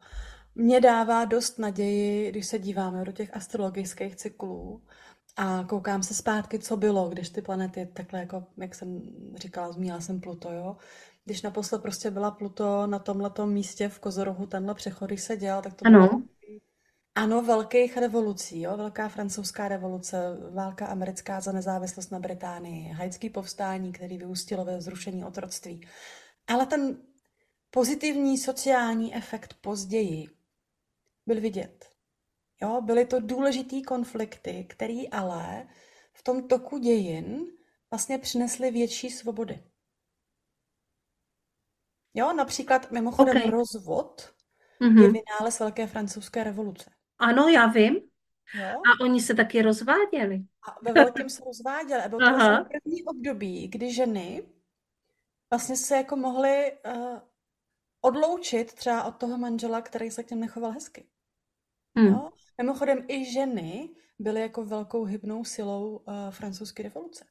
Mně dává dost naději, když se díváme do těch astrologických cyklů a koukám se zpátky, co bylo, když ty planety takhle, jako, jak jsem říkala, zmínila jsem Pluto, jo, když naposled prostě byla Pluto na tomhle místě v Kozorohu, tenhle přechod, když se dělal, tak to ano. bylo ano, velkých revolucí, jo? velká francouzská revoluce, válka americká za nezávislost na Británii, haitský povstání, který vyústilo ve zrušení otroctví. Ale ten pozitivní sociální efekt později byl vidět. Jo? Byly to důležitý konflikty, které ale v tom toku dějin vlastně přinesly větší svobody. Jo, například mimochodem okay. rozvod mm-hmm. je vynález Velké francouzské revoluce. Ano, já vím. Jo? A oni se taky rozváděli. A ve velkém se rozváděli. A bylo to vlastně první období, kdy ženy vlastně se jako mohly uh, odloučit třeba od toho manžela, který se k těm nechoval hezky. Hmm. Jo? Mimochodem i ženy byly jako velkou hybnou silou uh, francouzské revoluce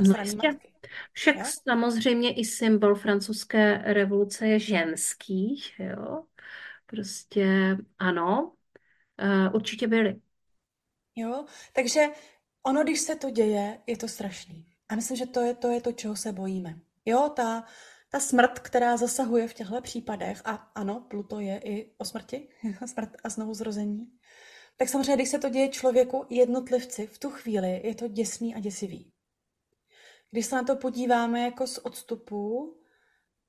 no matky. Však jo? samozřejmě i symbol francouzské revoluce je ženský, jo. Prostě ano, uh, určitě byli. Jo, takže ono, když se to děje, je to strašný. A myslím, že to je to, je to čeho se bojíme. Jo, ta, ta smrt, která zasahuje v těchto případech, a ano, Pluto je i o smrti, smrt a znovu zrození, tak samozřejmě, když se to děje člověku, jednotlivci, v tu chvíli je to děsný a děsivý. Když se na to podíváme jako z odstupu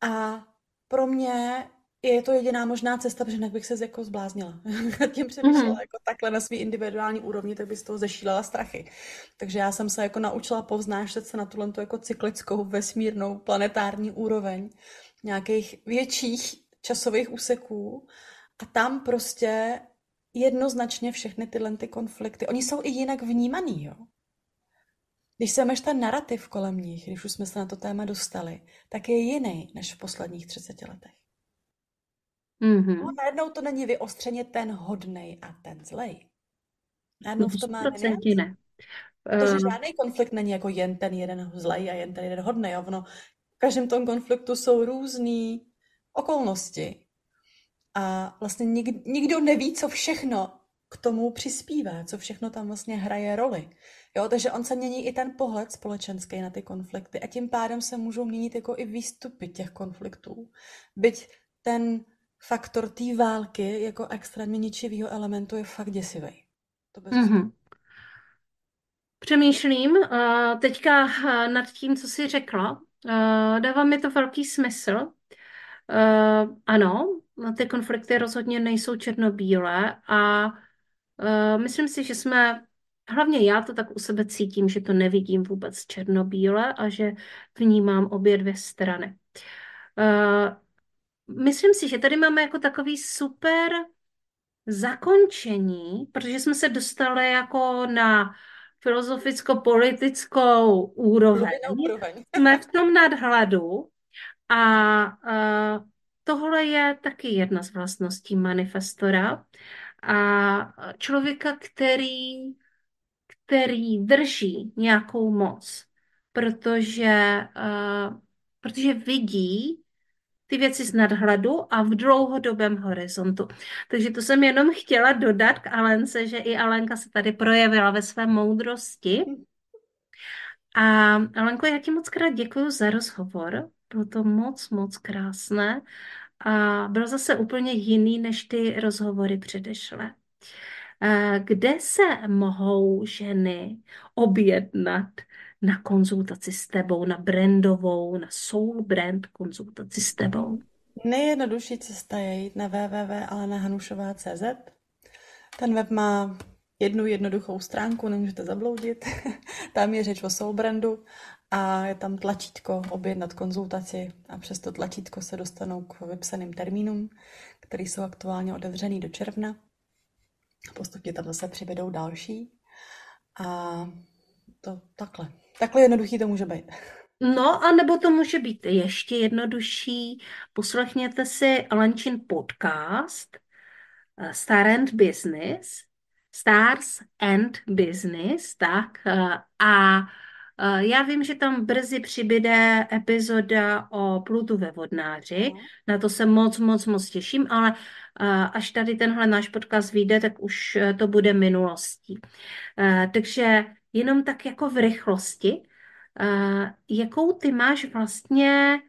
a pro mě je to jediná možná cesta, protože jinak bych se jako zbláznila. Tím přemýšlela mm-hmm. jako takhle na svý individuální úrovni, tak by z toho zešílela strachy. Takže já jsem se jako naučila povznášet se na tuhle jako cyklickou, vesmírnou, planetární úroveň nějakých větších časových úseků a tam prostě jednoznačně všechny tyhle ty konflikty, oni jsou i jinak vnímaný, jo. Když se ten narrativ kolem nich, když už jsme se na to téma dostali, tak je jiný než v posledních 30 letech. Mm-hmm. No, najednou to není vyostřeně ten hodnej a ten zlej. Najednou v tom má ne. Protože um... žádný konflikt není jako jen ten jeden zlej a jen ten jeden hodnej. Ono, v každém tom konfliktu jsou různé okolnosti. A vlastně nik, nikdo neví, co všechno k tomu přispívá, co všechno tam vlastně hraje roli. Jo, takže on se mění i ten pohled společenský na ty konflikty a tím pádem se můžou měnit jako i výstupy těch konfliktů. Byť ten faktor té války jako extrémně ničivého elementu je fakt děsivý. To bez mm-hmm. Přemýšlím uh, teďka nad tím, co jsi řekla. Uh, dává mi to velký smysl. Uh, ano, ty konflikty rozhodně nejsou černobílé a uh, myslím si, že jsme, hlavně já to tak u sebe cítím, že to nevidím vůbec černobíle a že vnímám obě dvě strany. Uh, myslím si, že tady máme jako takový super zakončení, protože jsme se dostali jako na filozoficko-politickou úroveň. Jsme v tom nadhledu a uh, tohle je taky jedna z vlastností manifestora a člověka, který, který drží nějakou moc, protože, uh, protože vidí, ty věci z nadhledu a v dlouhodobém horizontu. Takže to jsem jenom chtěla dodat k Alence, že i Alenka se tady projevila ve své moudrosti. A Alenko, já ti moc krát děkuji za rozhovor. Bylo to moc, moc krásné a byl zase úplně jiný než ty rozhovory předešlé. Kde se mohou ženy objednat na konzultaci s tebou, na brandovou, na soul brand konzultaci s tebou? Nejjednodušší cesta je jít na www.alenahanušová.cz. Ten web má jednu jednoduchou stránku, nemůžete zabloudit. tam je řeč o soul brandu a je tam tlačítko objednat konzultaci a přes to tlačítko se dostanou k vypsaným termínům, které jsou aktuálně otevřený do června. Postupně tam zase přibydou další. A to takhle. Takhle jednoduchý to může být. No, a nebo to může být ještě jednodušší. Poslechněte si Alenčin podcast eh, Star and Business, Stars and Business, tak, eh, a já vím, že tam brzy přibyde epizoda o Plutu ve vodnáři, na to se moc, moc, moc těším, ale až tady tenhle náš podcast vyjde, tak už to bude minulostí. Takže jenom tak jako v rychlosti, jakou ty máš vlastně,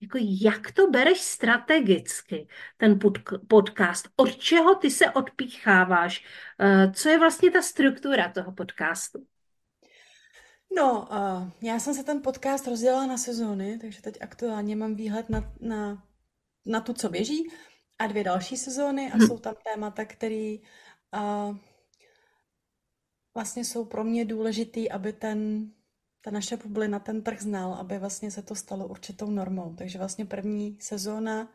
jako jak to bereš strategicky, ten pod- podcast, od čeho ty se odpícháváš, co je vlastně ta struktura toho podcastu? No, uh, já jsem se ten podcast rozdělala na sezóny, takže teď aktuálně mám výhled na, na, na tu, co běží, a dvě další sezóny a hmm. jsou tam témata, které uh, vlastně jsou pro mě důležitý, aby ten, ta naše bublina ten trh znal, aby vlastně se to stalo určitou normou. Takže vlastně první sezóna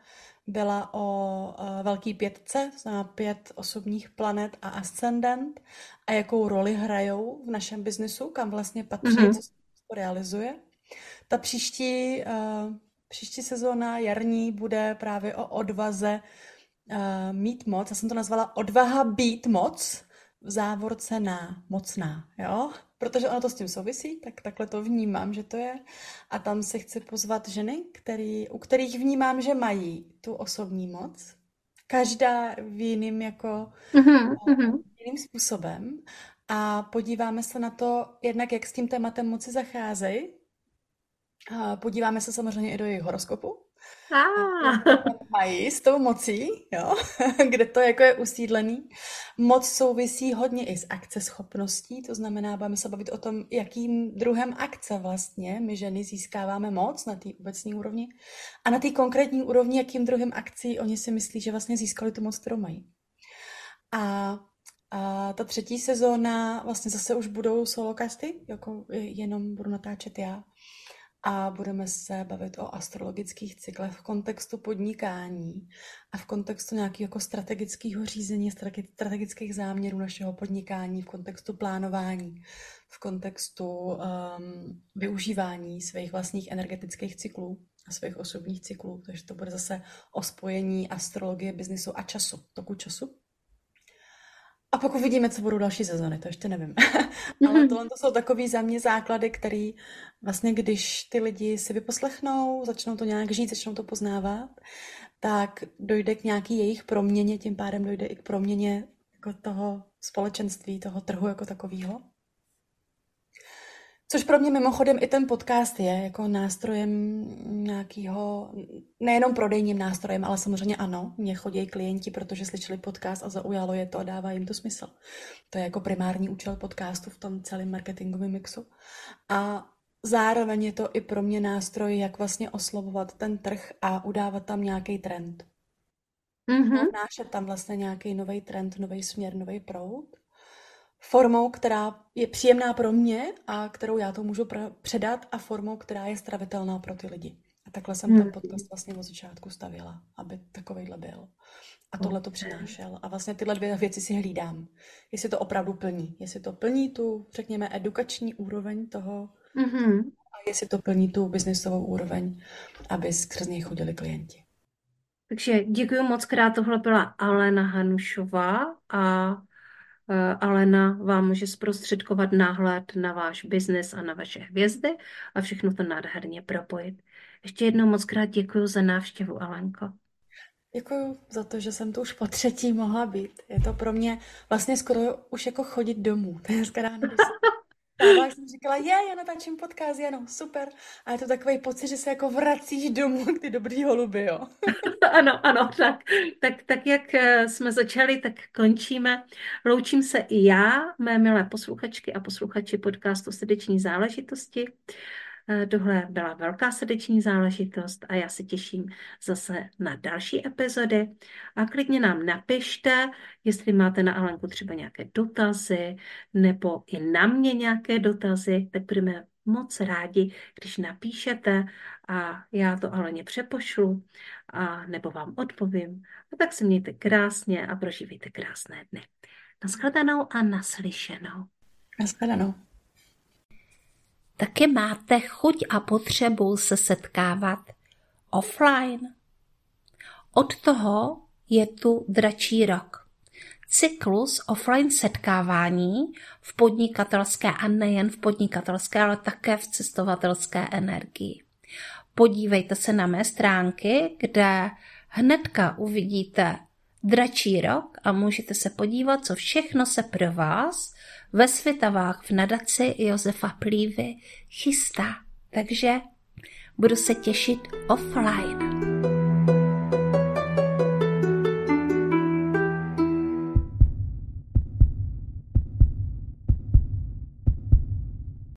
byla o uh, velký pětce, znamená pět osobních planet a ascendent a jakou roli hrajou v našem biznesu, kam vlastně patří, mm-hmm. co se realizuje. Ta příští, uh, příští sezóna jarní bude právě o odvaze uh, mít moc. Já jsem to nazvala odvaha být moc, v závorce na mocná, jo? Protože ono to s tím souvisí, tak takhle to vnímám, že to je. A tam se chci pozvat ženy, který, u kterých vnímám, že mají tu osobní moc. Každá v jiným jako mm-hmm. jiným způsobem. a podíváme se na to jednak, jak s tím tématem moci zacházejí. Podíváme se samozřejmě i do jejich horoskopu, Ah. Mají s tou mocí, jo? kde to jako je usídlený. Moc souvisí hodně i s akceschopností, to znamená, budeme se bavit o tom, jakým druhem akce vlastně my ženy získáváme moc na té obecní úrovni a na té konkrétní úrovni, jakým druhem akcí oni si myslí, že vlastně získali tu moc, kterou mají. A a ta třetí sezóna, vlastně zase už budou solokasty, jako jenom budu natáčet já a budeme se bavit o astrologických cyklech v kontextu podnikání a v kontextu nějakého jako strategického řízení, strategických záměrů našeho podnikání, v kontextu plánování, v kontextu um, využívání svých vlastních energetických cyklů a svých osobních cyklů. Takže to bude zase o spojení astrologie, biznisu a času, toku času. A pak uvidíme, co budou další sezony, to ještě nevím. Ale mhm. tohle to jsou takový za mě základy, který vlastně, když ty lidi si vyposlechnou, začnou to nějak žít, začnou to poznávat, tak dojde k nějaký jejich proměně, tím pádem dojde i k proměně jako toho společenství, toho trhu jako takového. Což pro mě mimochodem i ten podcast je jako nástrojem nějakého, nejenom prodejním nástrojem, ale samozřejmě ano, mě chodí klienti, protože slyšeli podcast a zaujalo je to a dává jim to smysl. To je jako primární účel podcastu v tom celém marketingovém mixu. A zároveň je to i pro mě nástroj, jak vlastně oslovovat ten trh a udávat tam nějaký trend. Mm-hmm. Nášet tam vlastně nějaký nový trend, nový směr, nový proud formou, která je příjemná pro mě a kterou já to můžu předat a formou, která je stravitelná pro ty lidi. A takhle jsem hmm. ten podcast vlastně od začátku stavila, aby takovýhle byl. A tohle to přinášel. A vlastně tyhle dvě věci si hlídám. Jestli to opravdu plní. Jestli to plní tu, řekněme, edukační úroveň toho mm-hmm. a jestli to plní tu biznisovou úroveň, aby skrz něj chodili klienti. Takže děkuji moc krát. Tohle byla Alena Hanušová a Alena vám může zprostředkovat náhled na váš biznis a na vaše hvězdy a všechno to nádherně propojit. Ještě jednou moc krát děkuji za návštěvu, Alenko. Děkuji za to, že jsem tu už po třetí mohla být. Je to pro mě vlastně skoro už jako chodit domů. To je ráno, a jsem říkala, je, já natáčím podcast, Jano, super. A je to takový pocit, že se jako vracíš domů k ty dobrý holuby, jo. ano, ano, tak, tak, tak jak eh, jsme začali, tak končíme. Loučím se i já, mé milé posluchačky a posluchači podcastu Srdeční záležitosti. Eh, tohle byla velká srdeční záležitost a já se těším zase na další epizody. A klidně nám napište, jestli máte na Alenku třeba nějaké dotazy nebo i na mě nějaké dotazy, tak budeme moc rádi, když napíšete a já to Aleně přepošlu a nebo vám odpovím. A tak se mějte krásně a prožívejte krásné dny. Naschledanou a naslyšenou. Naschledanou taky máte chuť a potřebu se setkávat offline. Od toho je tu dračí rok. Cyklus offline setkávání v podnikatelské a nejen v podnikatelské, ale také v cestovatelské energii. Podívejte se na mé stránky, kde hnedka uvidíte dračí rok a můžete se podívat, co všechno se pro vás ve Světavách v nadaci Josefa Plívy chystá. Takže budu se těšit offline.